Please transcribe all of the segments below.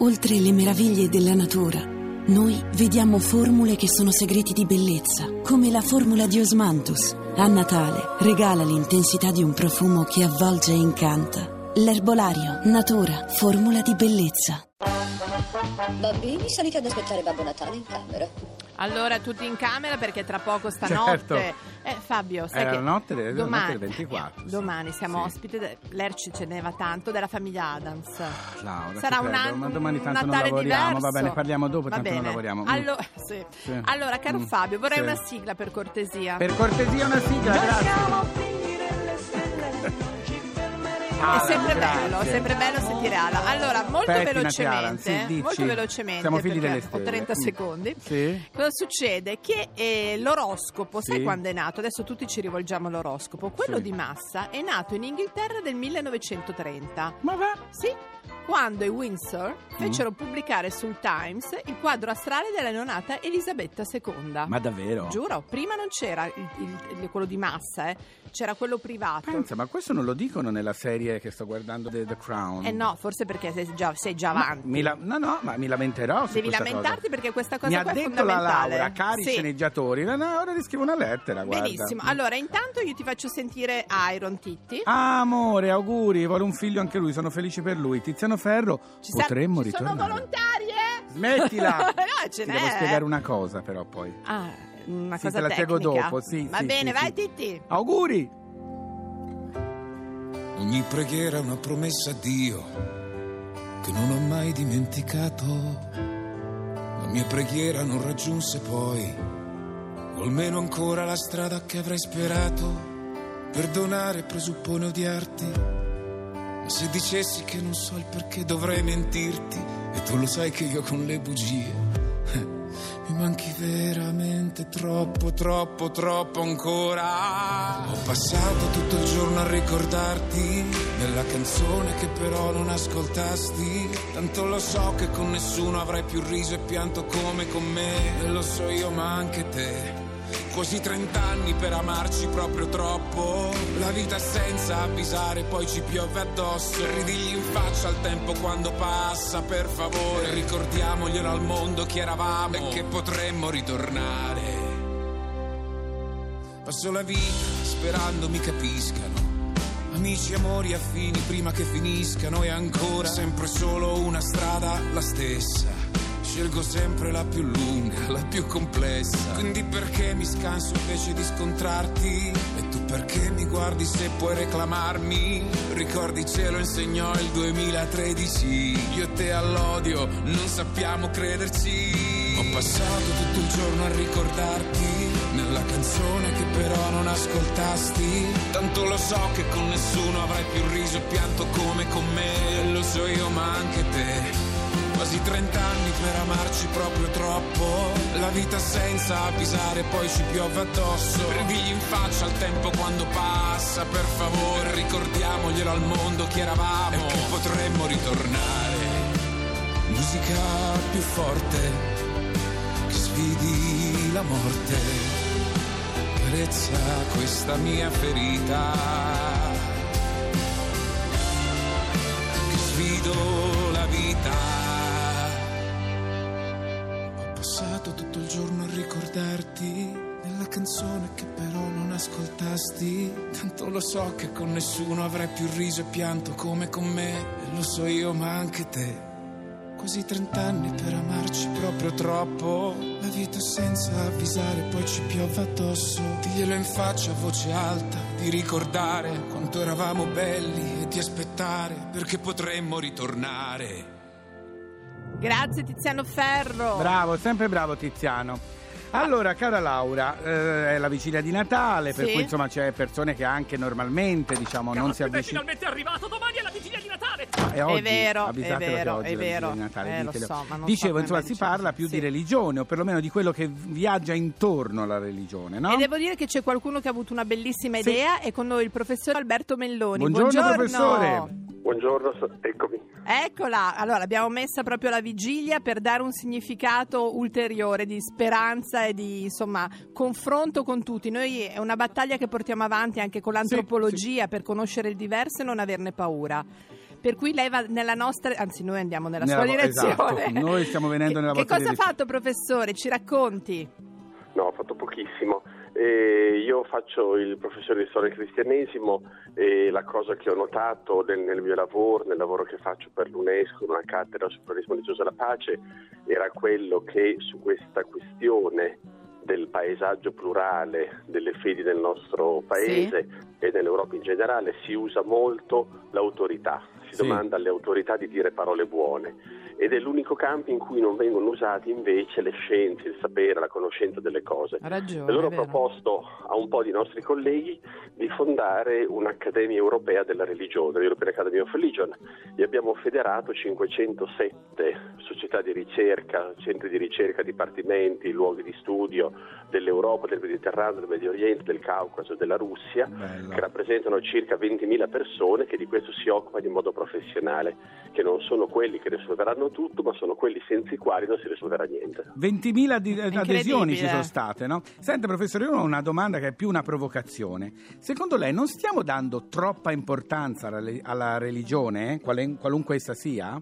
Oltre le meraviglie della natura, noi vediamo formule che sono segreti di bellezza, come la formula di Osmanthus. A Natale regala l'intensità di un profumo che avvolge e incanta. L'erbolario, natura, formula di bellezza. Bambini, salite ad aspettare Babbo Natale in camera. Allora, tutti in camera perché tra poco stanotte. Certo. Eh, Fabio, sai Era che la notte del- domani, notte del 24, sì. Domani siamo Sì. ospite, de- Lerci ce n'era tanto, della famiglia Adams. Laura, Sarà un, anno, ma domani tanto non lavoriamo, va bene, parliamo dopo, Va tanto non bene. lavoriamo. Mm. Allo- sì. Sì. Allora, caro Mm. Fabio, vorrei una sigla per cortesia. Per cortesia una sigla, grazie. È Alan, sempre grazie. bello, è sempre bello sentire Ala. Allora, molto Pettinati, velocemente, Alan, sì, molto velocemente, Siamo figli delle ho stelle. 30 Mm. secondi. Sì? Cosa succede? Che eh, l'oroscopo, sai Sì. quando è nato? Adesso tutti ci rivolgiamo all'oroscopo. Quello di Massa è nato in Inghilterra nel 1930. Ma va? Sì, quando i Windsor Mm. fecero pubblicare sul Times il quadro astrale della neonata Elisabetta II. Ma davvero? Giuro, prima non c'era il- il- quello di Massa, eh. c'era quello privato. Pensa, ma questo non lo dicono nella serie che sto guardando The, The Crown. Eh no, forse perché sei già, sei già Ma avanti. mi la- no, no, ma mi lamenterò su Devi questa lamentarti cosa. perché questa cosa Mi ha qua è detto la fondamentale. Laura, cari Sì. sceneggiatori. No, no, ora ti scrivo una lettera, guarda. Benissimo, allora intanto io ti faccio sentire Iron Titti. Ah, amore, auguri, vuole un figlio anche lui, sono felici per lui. Tiziano Ferro, Ci sa- potremmo ci ritornare. sono volontarie? Smettila! no, ce Ti n'è. devo spiegare una cosa però poi. Ah, una Sì, cosa te la spiego tecnica. dopo, sì, Va sì, bene, sì, vai sì. Titti. Auguri! Ogni preghiera è una promessa a Dio che non ho mai dimenticato. La mia preghiera non raggiunse poi, o almeno ancora la strada che avrei sperato. Perdonare presuppone odiarti, se dicessi che non so il perché dovrei mentirti, e tu lo sai che io con le bugie mi manchi veramente troppo, troppo, troppo ancora. Ho passato tutto il giorno a ricordarti nella canzone che però non ascoltasti. Tanto lo so che con nessuno avrai più riso e pianto come con me. E lo so io, ma anche te. Quasi 30 anni per amarci proprio troppo. La vita senza avvisare, poi ci piove addosso. Ridigli in faccia al tempo quando passa, per favore. Ricordiamoglielo al mondo chi eravamo e che potremmo ritornare. Passo la vita sperando mi capiscano. Amici, amori affini prima che finiscano e ancora sempre solo una strada la stessa. Scelgo sempre la più lunga, la più complessa. Quindi perché mi scanso invece di scontrarti? E tu perché mi guardi se puoi reclamarmi? Ricordi ce lo insegnò il 2013. Io e te all'odio non sappiamo crederci. Ho passato tutto il giorno a ricordarti nella canzone che però non ascoltasti. Tanto lo so che con nessuno avrai più riso e pianto come con me. Lo so io, ma anche te. Quasi 30 anni per amarci proprio troppo. La vita senza avvisare, poi ci piove addosso. Ridigli in faccia al tempo quando passa, per favore. Ricordiamoglielo al mondo chi eravamo e che potremmo ritornare. Musica più forte che sfidi la morte. Carezza questa mia ferita. Che sfido la vita. Passato tutto il giorno a ricordarti nella canzone che però non ascoltasti. Tanto lo so che con nessuno avrai più riso e pianto come con me. E lo so io, ma anche te. Quasi 30 anni per amarci proprio troppo. La vita senza avvisare, poi ci piove addosso. Diglielo in faccia a voce alta, di ricordare quanto eravamo belli e di aspettare perché potremmo ritornare. Grazie Tiziano Ferro. Bravo, sempre bravo Tiziano. Allora, cara Laura, eh, è la vigilia di Natale, per Sì. cui insomma c'è persone che anche normalmente diciamo non si Caspita, è avvicinano. finalmente arrivato, domani è la vigilia di Natale! È, oggi, vero, è avvisatelo che vero, oggi è la vigilia vero. di Natale, Eh, lo ditelo. so, ma non so Dicevo, come insomma, si diciamo. parla più Sì. di religione, o perlomeno di quello che viaggia intorno alla religione, no? E devo dire che c'è qualcuno che ha avuto una bellissima Sì. idea e con noi il professor Alberto Melloni. Buongiorno, professore. Buongiorno, so- eccomi. Eccola, allora l'abbiamo messa proprio alla vigilia per dare un significato ulteriore di speranza e di insomma confronto con tutti. Noi è una battaglia che portiamo avanti anche con l'antropologia per conoscere il diverso e non averne paura. per cui lei va nella nostra, anzi noi andiamo nella, Nella sua direzione. esatto, noi stiamo venendo nella Che vostra cosa ha direzione. fatto professore? Ci racconti? No, ho fatto pochissimo. Eh, io faccio il professore di storia del cristianesimo e la cosa che ho notato nel, nel mio lavoro, nel lavoro che faccio per l'UNESCO, una cattedra sul pluralismo religioso e la pace, era quello che su questa questione del paesaggio plurale delle fedi del nostro paese e dell'Europa in generale si usa molto l'autorità, si Sì. domanda alle autorità di dire parole buone ed è l'unico campo in cui non vengono usati invece le scienze, il sapere, la conoscenza delle cose. Ha ragione. Allora ho proposto a un po' di nostri colleghi di fondare un'Accademia Europea della Religione, l'European Academy of Religion, e abbiamo federato 507 società di ricerca, centri di ricerca, dipartimenti, luoghi di studio dell'Europa, del Mediterraneo, del Medio Oriente, del Caucaso e della Russia, Bello. che rappresentano circa 20.000 persone che di questo si occupano in modo professionale, che non sono quelli che risolveranno tutto, ma sono quelli senza i quali non si risolverà niente. 20.000 di- eh, adesioni ci sono state, no? Senta, professore, io ho una domanda che è più una provocazione. Secondo lei non stiamo dando troppa importanza alla, alla religione, eh? Qualunque essa sia?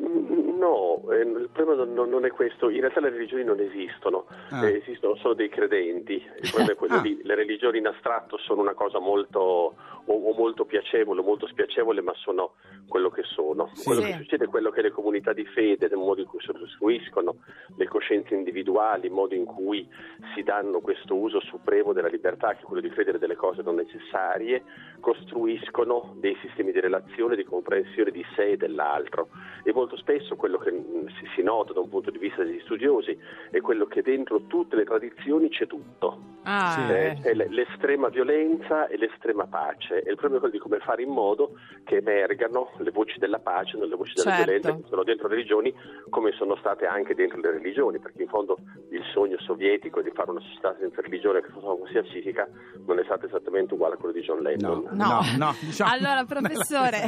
Mm, No, eh, il problema non, non è questo, in realtà le religioni non esistono, Ah. eh, esistono solo dei credenti, il problema è quello Ah. lì, le religioni in astratto sono una cosa molto, o, o molto piacevole o molto spiacevole, ma sono quello che sono. Sì. Quello Sì. che succede è quello che le comunità di fede, nel modo in cui si costruiscono le coscienze individuali, il modo in cui si danno questo uso supremo della libertà, che è quello di credere delle cose non necessarie, costruiscono dei sistemi di relazione, di comprensione di sé e dell'altro. E molto spesso quello che mm, si, nota da un punto di vista degli studiosi è quello che dentro tutte le tradizioni c'è tutto. Ah, Sì. Eh, è l- l'estrema violenza e l'estrema pace. E il problema è quello di come fare in modo che emergano le voci della pace, non le voci della Certo. violenza che sono dentro le religioni, come sono state anche dentro le religioni, perché in fondo il sogno sovietico di fare una società senza religione che fosse pacifica non è stato esattamente uguale a quello di John Lennon. No. No, no, diciamo- allora professore,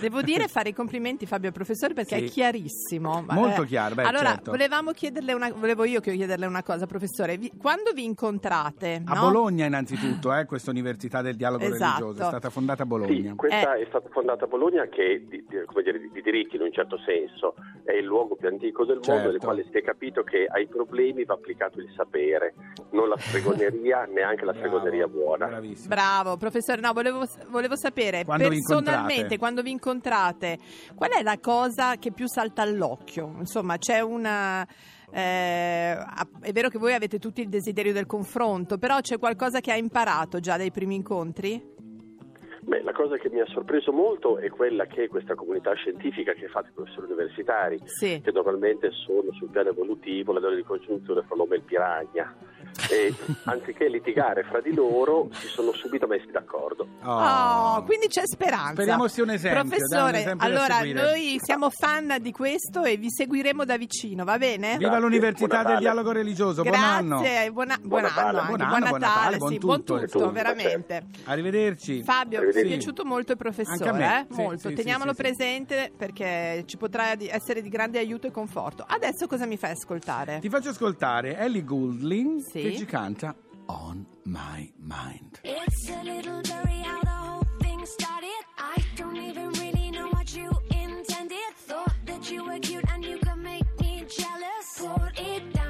devo dire fare i complimenti Fabio al professore perché Sì. è chiarissimo. Molto chiaro, beh, allora, certo. volevamo chiederle una, volevo io chiederle una cosa, professore. Vi- quando vi incontrate, A no? Bologna innanzitutto, eh, questa Università del Dialogo Esatto. Religioso, è stata fondata a Sì, Bologna. questa Eh. è stata fondata a Bologna che di, di- come dire, di diritti in un certo senso è il luogo più antico del mondo Certo. nel quale si è capito che ai problemi va applicato il sapere, non la stregoneria, neanche la Bravo, stregoneria buona. Bravissimo. Bravo, professore. No, volevo, volevo sapere Quando personalmente, quando vi incontrate, qual è la cosa che più salta all'occhio? Insomma, c'è una. eh, è vero che voi avete tutti il desiderio del confronto, però c'è qualcosa che ha imparato già dai primi incontri? Beh, la cosa che mi ha sorpreso molto è quella che questa comunità scientifica che fa i professori universitari, Sì. che normalmente sono sul piano evolutivo la loro di congiunzione fra l'uomo e il piragna, e anziché litigare fra di loro si sono subito messi d'accordo. Oh, quindi c'è speranza. Speriamo sia un esempio, dai, un Professore, esempio allora noi siamo fan di questo e vi seguiremo da vicino, va bene? Viva Grazie, l'Università del. Dialogo Religioso, buon anno. Grazie, buona- buon, Buon anno, Natale. anche, Buon buon, anno, buon Natale, buon sì, buon tutto. tutto, Tutto, veramente. Arrivederci. Fabio, mi è Arrivederci. piaciuto molto il professore, Anche a me, eh? sì, molto. sì, Teniamolo sì, sì, presente perché ci potrà essere di grande aiuto e conforto. Adesso cosa mi fai ascoltare? Ti faccio ascoltare Ellie Goulding Sì. Che ci canta On My Mind. It's a little blurry how the whole thing started. I don't even really know what you intended. Thought that you were cute and you could make me jealous. Poured it down,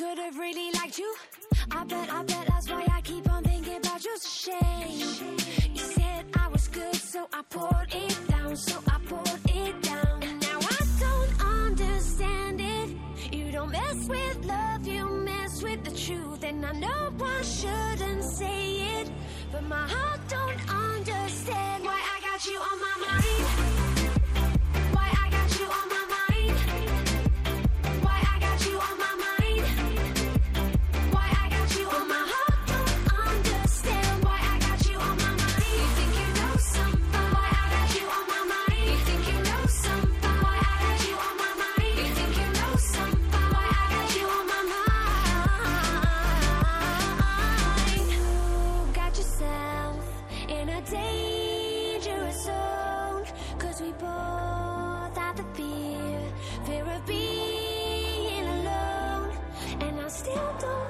not really. Liked you. I bet, I bet that's why I keep on thinking about you. It's a shame. You said I was good, so I poured it down, so I poured it down. And now I don't understand it. You don't mess with love, you mess with the truth. And I know I shouldn't say it, but my heart don't understand why I got you on my mind. Cause we both have the fear, fear of being alone. And I still don't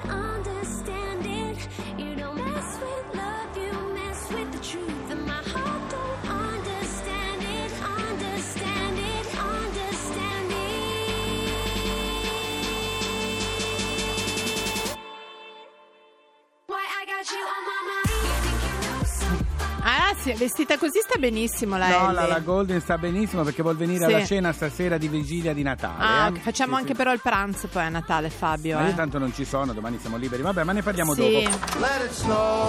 sì, vestita così sta benissimo la No, Ellie. la, la Golden sta benissimo perché vuol venire Sì. alla cena stasera di vigilia di Natale. Ah, eh. facciamo Sì, anche sì. però il pranzo poi a Natale, Fabio. Ma io eh. tanto non ci sono, domani siamo liberi. Vabbè, ma ne parliamo Sì. dopo.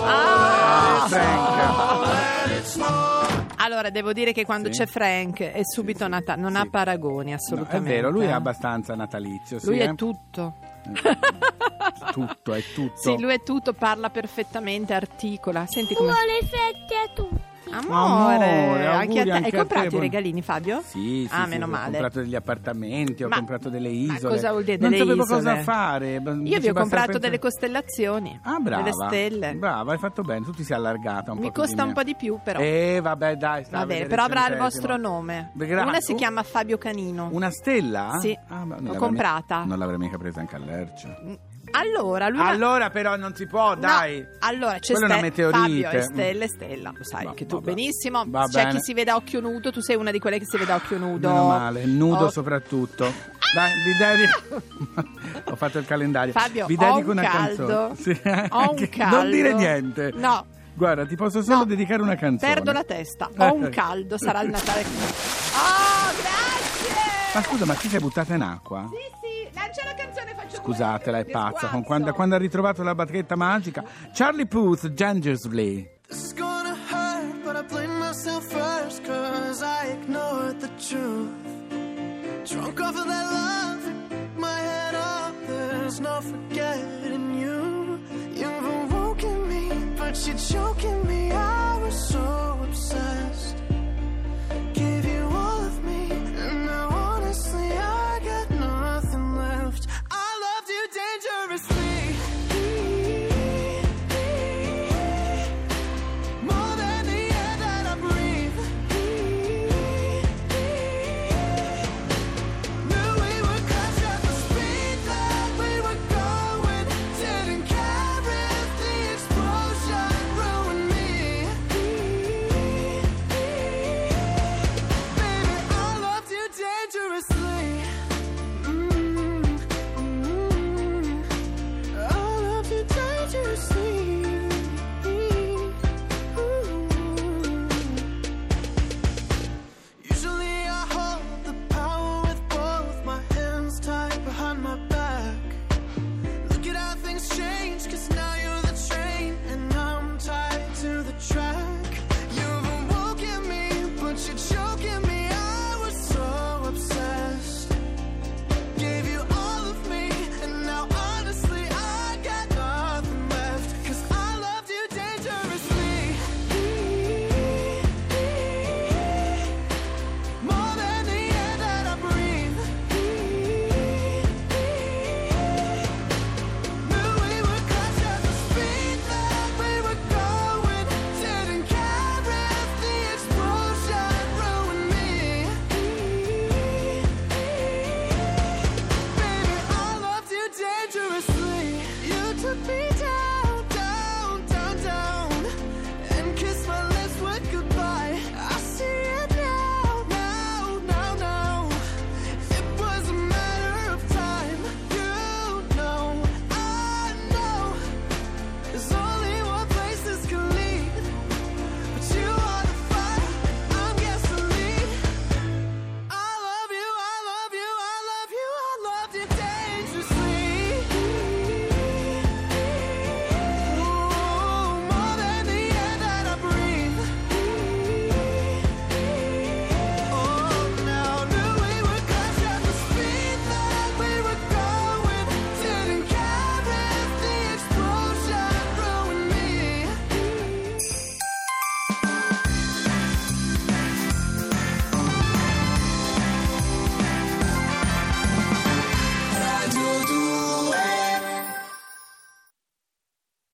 Ah! Frank. Allora, devo dire che quando Sì. c'è Frank è subito Natale, non Sì. ha paragoni No, assolutamente. è vero, lui è eh. abbastanza natalizio. sì, Lui eh. è tutto. tutto, è tutto. Sì, lui è tutto, parla perfettamente, articola. Senti come. Buone fette a tutti. Amore, Amore, anche a te. anche Hai comprato te, i regalini, Fabio? Sì, sì, Ah, sì, meno Ho male. comprato degli appartamenti, ho Ma- comprato delle ma isole. cosa vuol dire non delle sapevo isole? cosa fare. Io vi ho comprato pensare- delle costellazioni, Ah, brava. delle stelle. Brava, hai fatto bene. Tu ti sei allargata un Mi po' più costa un po' di più, però. Eh, vabbè, dai, sta Va bene, però avrà il vostro nome. Gra- Una si uh, chiama Fabio Canino. Una stella? Sì. Ah, ma non L'ho comprata. non l'avrei mica presa anche all'Ercia. Allora, lui Allora, però, non si può, No, dai. allora c'è Quella è Ste- meteorite. Fabio e Stella Stella, lo sai Va- che tu vabbè. benissimo. Va C'è bene. chi si vede a occhio nudo, tu sei una di quelle che si vede a occhio nudo. Meno male, nudo Oh, soprattutto. Dai, vi dedico. Ho fatto il calendario. Fabio, vi dedico un una caldo. canzone. Sì, Ho un caldo. Non dire niente. No. Guarda, ti posso solo No, dedicare una canzone. Perdo la testa. Ho un caldo, sarà il Natale. Oh, grazie! Ma scusa, ma ti sei buttata in acqua? Sì, sì, scusatela, è pazza. Con quando, quando ha ritrovato la bacchetta magica, Charlie Puth, Gingersley. Drunk off of that love, my head up, there's no forgetting you. You've awoken me, but you're choking me.